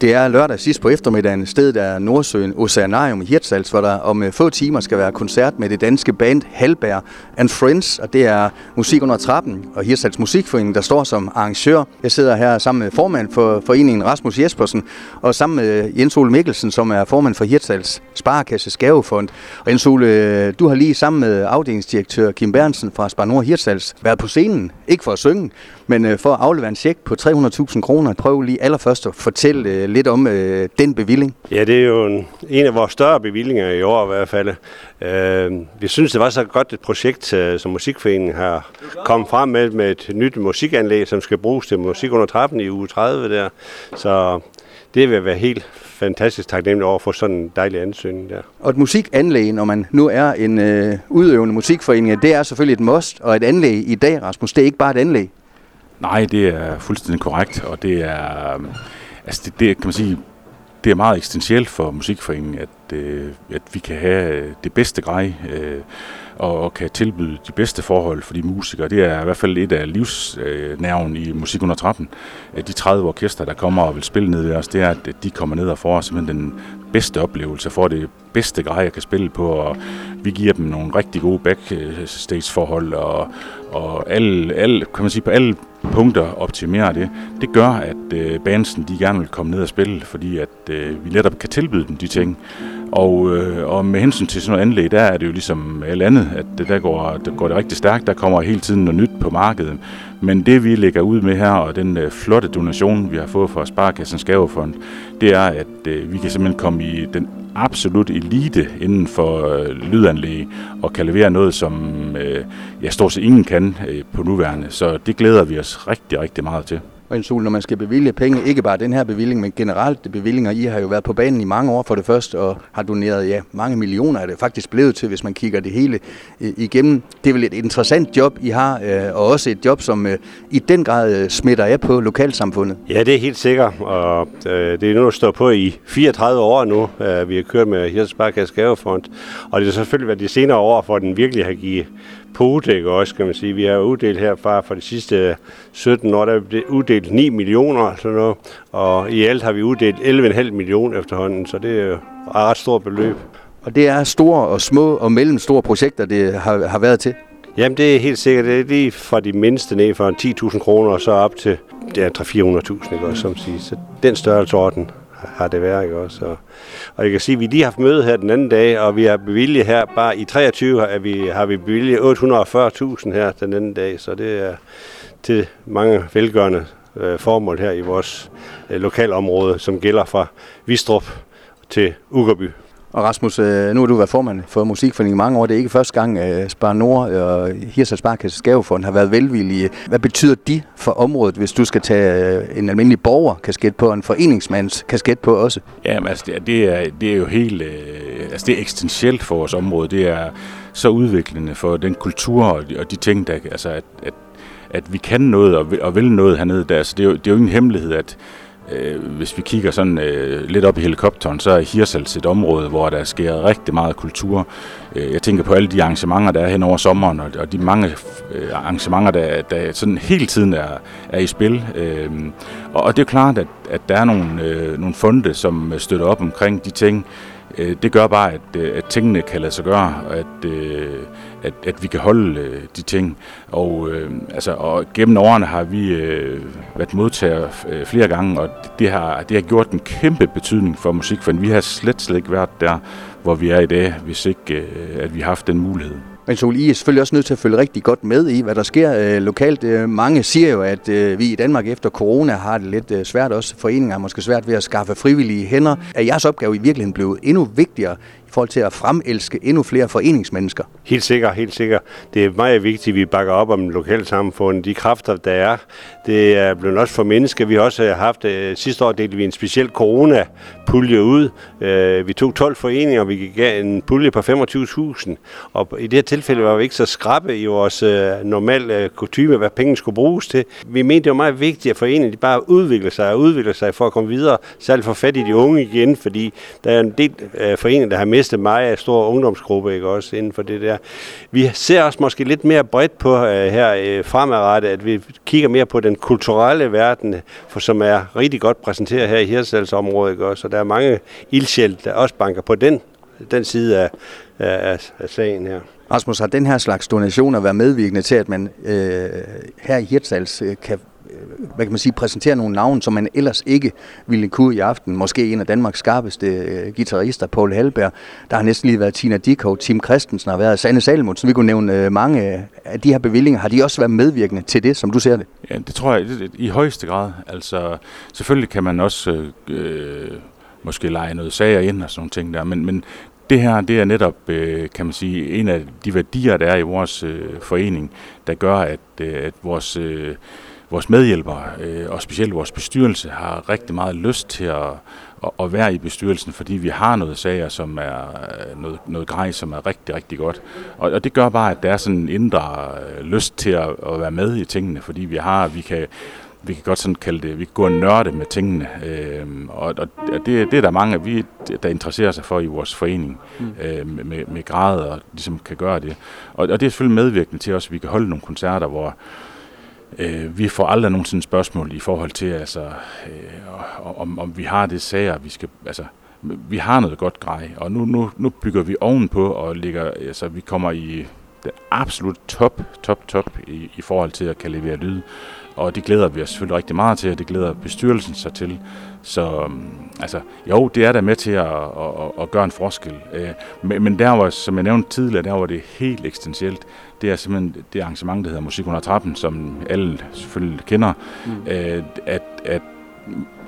Det er lørdag sidst på eftermiddagen. Stedet er Nordsøen Oceanarium i Hirtshals, hvor der om øh, få timer skal være koncert med det danske band Halberg and Friends, og det er musik under trappen og Hirtshals Musikforening, der står som arrangør. Jeg sidder her sammen med formand for foreningen Rasmus Jespersen, og sammen med øh, Jens Ole Mikkelsen, som er formand for Hirtshals Sparekasse Skavefond. Og Jens Ole, øh, du har lige sammen med afdelingsdirektør Kim Bernsen fra Spar Nord Hirtshals været på scenen, ikke for at synge, men for at aflevere en check på 300.000 kroner. Prøv lige allerførst at fortælle lidt om øh, den bevilling? Ja, det er jo en, en af vores større bevillinger i år i hvert fald. Øh, vi synes, det var så godt et projekt, øh, som Musikforeningen har kommet frem med, med et nyt musikanlæg, som skal bruges til musik under trappen i uge 30 der. Så det vil være helt fantastisk taknemmelig over for sådan en dejlig ansøgning der. Og et musikanlæg, når man nu er en øh, udøvende musikforening, det er selvfølgelig et must, og et anlæg i dag, Rasmus, det er ikke bare et anlæg. Nej, det er fuldstændig korrekt, og det er, altså det, det kan man sige, det er meget eksistentielt for musikforeningen, at, øh, at vi kan have øh, det bedste grej øh, og, og kan tilbyde de bedste forhold for de musikere. Det er i hvert fald et af livsnerven øh, i Musik under trappen. De 30 orkester, der kommer og vil spille ned ved os, det er, at de kommer ned og får simpelthen den bedste oplevelse, får det bedste grej, jeg kan spille på, og vi giver dem nogle rigtig gode backstage-forhold, og, og alle, alle, kan man sige, på alle punkter optimerer det. Det gør, at øh, bandsen de gerne vil komme ned og spille, fordi at øh, vi netop kan tilbyde dem de ting. Og, øh, og med hensyn til sådan noget anlæg, der er det jo ligesom alt andet, at det, der, går, der går det rigtig stærkt, der kommer hele tiden noget nyt på markedet. Men det vi lægger ud med her, og den øh, flotte donation, vi har fået fra Sparkassens Gavefond, det er, at øh, vi kan simpelthen komme i den absolut elite inden for øh, lydanlæg, og kan levere noget, som øh, ja, stort set ingen kan øh, på nuværende. Så det glæder vi os rigtig, rigtig meget til. Og en sol, når man skal bevilge penge, ikke bare den her bevilling, men generelt bevillinger. I har jo været på banen i mange år for det første, og har doneret ja, mange millioner er det faktisk blevet til, hvis man kigger det hele øh, igennem. Det er vel et interessant job, I har, øh, og også et job, som øh, i den grad øh, smitter af på lokalsamfundet. Ja, det er helt sikkert, og øh, det er nu at stå på i 34 år nu. Øh, vi har kørt med Hirsens Sparkasse Gavefond, og det har selvfølgelig været de senere år, for den virkelig har givet Podek også, kan man sige. Vi har uddelt herfra for de sidste 17 år, der er uddelt 9 millioner, sådan noget, og i alt har vi uddelt 11,5 millioner efterhånden, så det er et ret stort beløb. Og det er store og små og mellemstore projekter, det har, har været til? Jamen, det er helt sikkert. Det er lige fra de mindste ned fra 10.000 kroner og så op til ja, 300-400.000, ikke også, som siger. Så den størrelse orden har det været, ikke også? Og, og jeg kan sige, at vi lige har haft møde her den anden dag, og vi har bevilget her, bare i 23 at vi, har vi bevilget 840.000 her den anden dag, så det er til mange velgørende øh, formål her i vores øh, lokalområde, som gælder fra Vistrup til Ugerby. Og Rasmus, øh, nu har du været formand for Musikforeningen i mange år. Det er ikke første gang, at Spar Nord og Hirsals Sparkasse Skavefond har været velvillige. Hvad betyder de for området, hvis du skal tage øh, en almindelig borger kasket på og en foreningsmands kasket på også? Jamen altså, det, er, det er jo helt altså, det er eksistentielt for vores område. Det er så udviklende for den kultur og de, og de ting, der, altså, at, at, at vi kan noget og vil, og vil noget hernede. Der. Altså, det, er jo, det er jo ingen hemmelighed, at Øh, hvis vi kigger sådan øh, lidt op i helikopteren, så er Hirsals et område, hvor der sker rigtig meget kultur. Øh, jeg tænker på alle de arrangementer, der er hen over sommeren, og, og de mange øh, arrangementer, der, der sådan hele tiden er, er i spil. Øh, og, og det er klart, at, at der er nogle, øh, nogle fonde, som støtter op omkring de ting. Øh, det gør bare, at, øh, at tingene kan lade sig gøre, og at, øh, at, at vi kan holde øh, de ting. Og, øh, altså, og gennem årene har vi øh, været modtager øh, flere gange, og det har, det har gjort en kæmpe betydning for musik, for vi har slet, slet ikke været der, hvor vi er i dag, hvis ikke øh, at vi har haft den mulighed. Men Sol, I er selvfølgelig også nødt til at følge rigtig godt med i, hvad der sker øh, lokalt. Øh, mange siger jo, at øh, vi i Danmark efter corona har det lidt øh, svært også. Foreninger er måske svært ved at skaffe frivillige hænder. Er jeres opgave i virkeligheden blevet endnu vigtigere i forhold til at fremelske endnu flere foreningsmennesker? Helt sikkert, helt sikkert. Det er meget vigtigt, at vi bakker op om lokalsamfundet. De kræfter, der er, det er blevet også for mennesker. Vi har også øh, haft, øh, sidste år delte vi en speciel corona-pulje ud. Øh, vi tog 12 foreninger, og vi gav en pulje på 25.000. Og i det her tilfælde var vi ikke så skrappe i vores normale kutume, hvad pengene skulle bruges til. Vi mente, det var meget vigtigt, at foreningerne bare udvikler sig og udvikler sig for at komme videre, særligt for fat i de unge igen, fordi der er en del foreninger, der har med miste mig af stor ungdomsgruppe, ikke også, inden for det der. Vi ser også måske lidt mere bredt på uh, her uh, fremadrettet, at vi kigger mere på den kulturelle verden, for som er rigtig godt præsenteret her i Hirsdalsområdet, ikke også, og der er mange ildsjæl, der også banker på den, den side af, af, af sagen her. Rasmus, har den her slags donationer været medvirkende til, at man øh, her i Hirtshals øh, kan Øh, hvad kan man sige, præsentere nogle navne, som man ellers ikke ville kunne i aften. Måske en af Danmarks skarpeste øh, guitarister, Paul Halberg. Der har næsten lige været Tina Dikov, Tim Christensen har været, Sanne Salmundsen. Vi kunne nævne øh, mange af de her bevillinger. Har de også været medvirkende til det, som du ser det? Ja, det tror jeg det, i højeste grad. Altså, selvfølgelig kan man også øh, øh, måske lege noget sager ind og sådan nogle ting der, men, men det her, det er netop, øh, kan man sige, en af de værdier, der er i vores øh, forening, der gør, at, øh, at vores, øh, vores medhjælpere, øh, og specielt vores bestyrelse, har rigtig meget lyst til at, at, at være i bestyrelsen, fordi vi har noget sager, som er øh, noget, noget grej, som er rigtig, rigtig godt. Og, og det gør bare, at der er sådan en indre øh, lyst til at, at være med i tingene, fordi vi har, vi kan vi kan godt sådan kalde det, vi kan gå og nørde med tingene, øh, og, og det, det er der mange, vi, der interesserer sig for i vores forening, mm. øh, med, med grad og ligesom kan gøre det. Og, og det er selvfølgelig medvirkende til også, at vi kan holde nogle koncerter, hvor øh, vi får aldrig nogensinde spørgsmål i forhold til, altså, øh, om, om vi har det sager, vi skal, altså, vi har noget godt grej, og nu, nu, nu bygger vi ovenpå og ligger, altså vi kommer i det absolut top, top, top i, i forhold til at kan levere lyd og det glæder vi os selvfølgelig rigtig meget til, og det glæder bestyrelsen sig til. Så øhm, altså, jo, det er der med til at, at, at gøre en forskel. Øh, men, der var, som jeg nævnte tidligere, der var det helt eksistentielt. Det er simpelthen det arrangement, der hedder Musik under trappen, som alle selvfølgelig kender, mm. Øh, at, at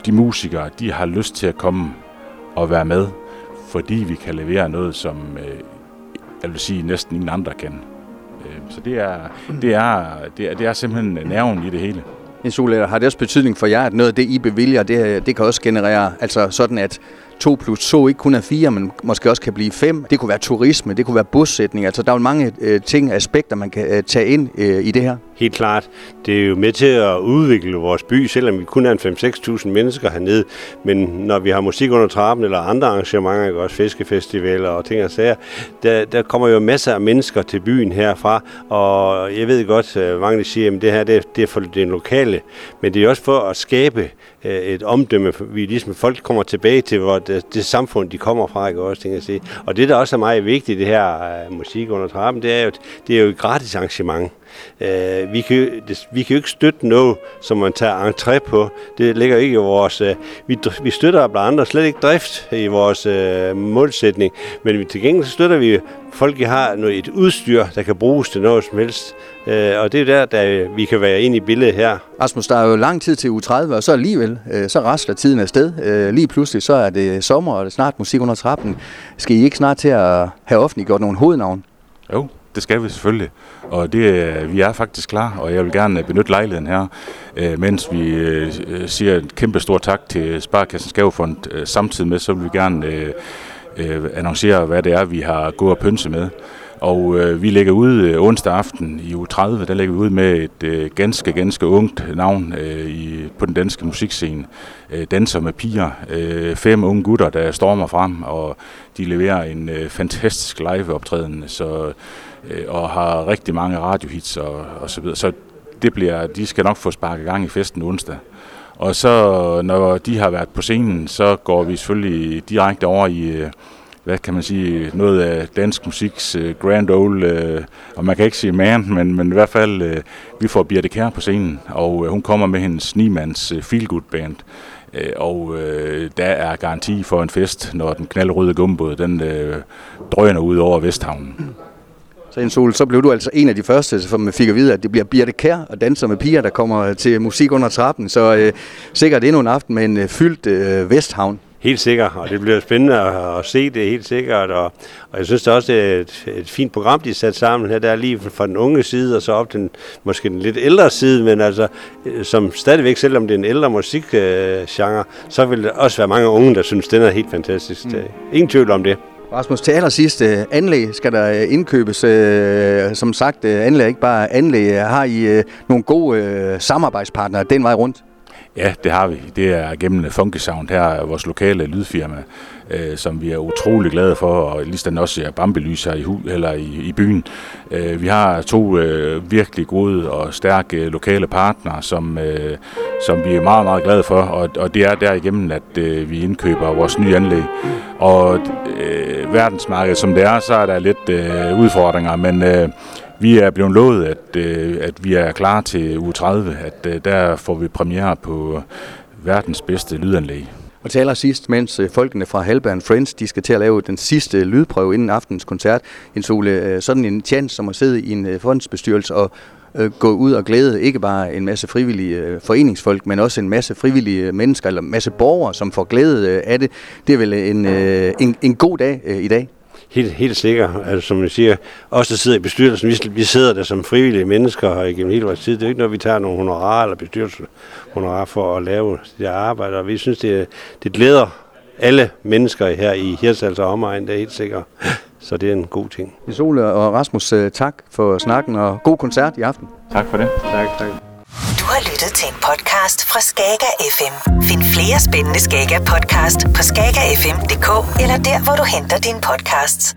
de musikere, de har lyst til at komme og være med, fordi vi kan levere noget, som øh, jeg vil sige, næsten ingen andre kan. Øh, så det er, det er, det er, det er simpelthen nerven i det hele. Jens Ole, har det også betydning for jer, at noget af det, I bevilger, det, det kan også generere, altså sådan at 2 plus 2 ikke kun er 4, men måske også kan blive 5. Det kunne være turisme, det kunne være bosætning. Altså der er jo mange øh, ting, aspekter, man kan øh, tage ind øh, i det her. Helt klart. Det er jo med til at udvikle vores by, selvom vi kun er 5-6.000 mennesker hernede. Men når vi har musik under trappen eller andre arrangementer, ikke også fiskefestivaler og ting og sager, der, der kommer jo masser af mennesker til byen herfra. Og jeg ved godt, øh, mange de siger, at det her det er, det er for det lokale. Men det er også for at skabe øh, et omdømme, vi ligesom folk kommer tilbage til, hvor det, det samfund, de kommer fra, ikke også, ting at sige. Og det, der også er meget vigtigt, det her uh, musik under trappen, det er jo, det er jo et gratis arrangement. Uh, vi, kan, det, vi kan jo ikke støtte noget, som man tager entré på. Det ligger ikke i vores... Uh, vi, vi støtter blandt andet slet ikke drift i vores uh, målsætning, men til gengæld støtter vi folk, der har noget, et udstyr, der kan bruges til noget som helst. Uh, og det er der, der vi kan være inde i billedet her. Rasmus, der er jo lang tid til u 30, og så alligevel, uh, så rasler tiden afsted. Uh, lige pludselig, så er det sommer, og det er snart musik under trappen. Skal I ikke snart til at have offentliggjort nogle hovednavn? Jo, det skal vi selvfølgelig. Og det, øh, vi er faktisk klar, og jeg vil gerne benytte lejligheden her, øh, mens vi øh, siger et kæmpe stor tak til Sparkassen Skavefond. Samtidig med, så vil vi gerne annoncere, hvad det er, vi har gået og pynse med. Og øh, vi lægger ud øh, onsdag aften i uge 30, der lægger vi ud med et øh, ganske, ganske ungt navn øh, i, på den danske musikscene. Øh, Danser med piger. Øh, fem unge gutter, der stormer frem, og de leverer en øh, fantastisk live-optræden, så, øh, og har rigtig mange radiohits og, og så videre. Så det bliver, de skal nok få sparket gang i festen onsdag. Og så, når de har været på scenen, så går vi selvfølgelig direkte over i... Øh, hvad kan man sige, noget af dansk musiks uh, grand old, uh, øh, og man kan ikke sige man, men, men i hvert fald, uh, vi får Birte Kær på scenen, og uh, hun kommer med hendes Niemands uh, Feel Good Band. Uh, og uh, der er garanti for en fest, når den knaldrøde gumbåd, den uh, drøner ud over Vesthavnen. Så en sol, så blev du altså en af de første, som fik at vide, at det bliver Birte Kær og danser med piger, der kommer til musik under trappen. Så uh, sikkert endnu en aften med en uh, fyldt uh, Vesthavn. Helt sikkert, og det bliver spændende at, at se det helt sikkert, og, og jeg synes det også, det er et, et fint program, de er sat sammen her, der er lige fra den unge side, og så op den måske den lidt ældre side, men altså, øh, som stadigvæk, selvom det er en ældre musikgenre, øh, så vil der også være mange unge, der synes, den er helt fantastisk. Mm. Ingen tvivl om det. Rasmus, til allersidst, øh, anlæg skal der øh, indkøbes. Øh, som sagt, anlæg ikke bare anlæg. Har I nogle gode samarbejdspartnere den vej rundt? Ja, det har vi. Det er gennem Funky Sound her, vores lokale lydfirma, øh, som vi er utrolig glade for, og ligesom også er Bambelys her i, hu, eller i, i byen. Øh, vi har to øh, virkelig gode og stærke lokale partnere, som, øh, som vi er meget, meget glade for, og, og det er derigennem, at øh, vi indkøber vores nye anlæg. Og øh, verdensmarkedet, som det er, så er der lidt øh, udfordringer, men øh, vi er blevet lovet, at, øh, at vi er klar til uge 30, at øh, der får vi premiere på verdens bedste lydanlæg. Og til allersidst, mens øh, folkene fra Halberg Friends, de skal til at lave den sidste lydprøve inden aftens koncert, en sole, øh, sådan en chance som at sidde i en øh, fondsbestyrelse og øh, gå ud og glæde ikke bare en masse frivillige øh, foreningsfolk, men også en masse frivillige mennesker, eller en masse borgere, som får glæde øh, af det. Det er vel en, øh, en, en god dag øh, i dag? Helt, helt sikkert. Altså, som jeg siger, os der sidder i bestyrelsen, vi, vi sidder der som frivillige mennesker igennem hele vores tid. Det er ikke noget, vi tager nogle honorarer eller bestyrelseshonorar for at lave det arbejde, og vi synes, det, det glæder alle mennesker her i Hirsals og omegn, det er helt sikkert. Så det er en god ting. Isole og Rasmus, øh, tak for snakken, og god koncert i aften. Tak for det. Tak, tak. Du har lyttet til en podcast fra Skager FM. Find flere spændende Skager podcast på skagerfm.dk eller der, hvor du henter dine podcasts.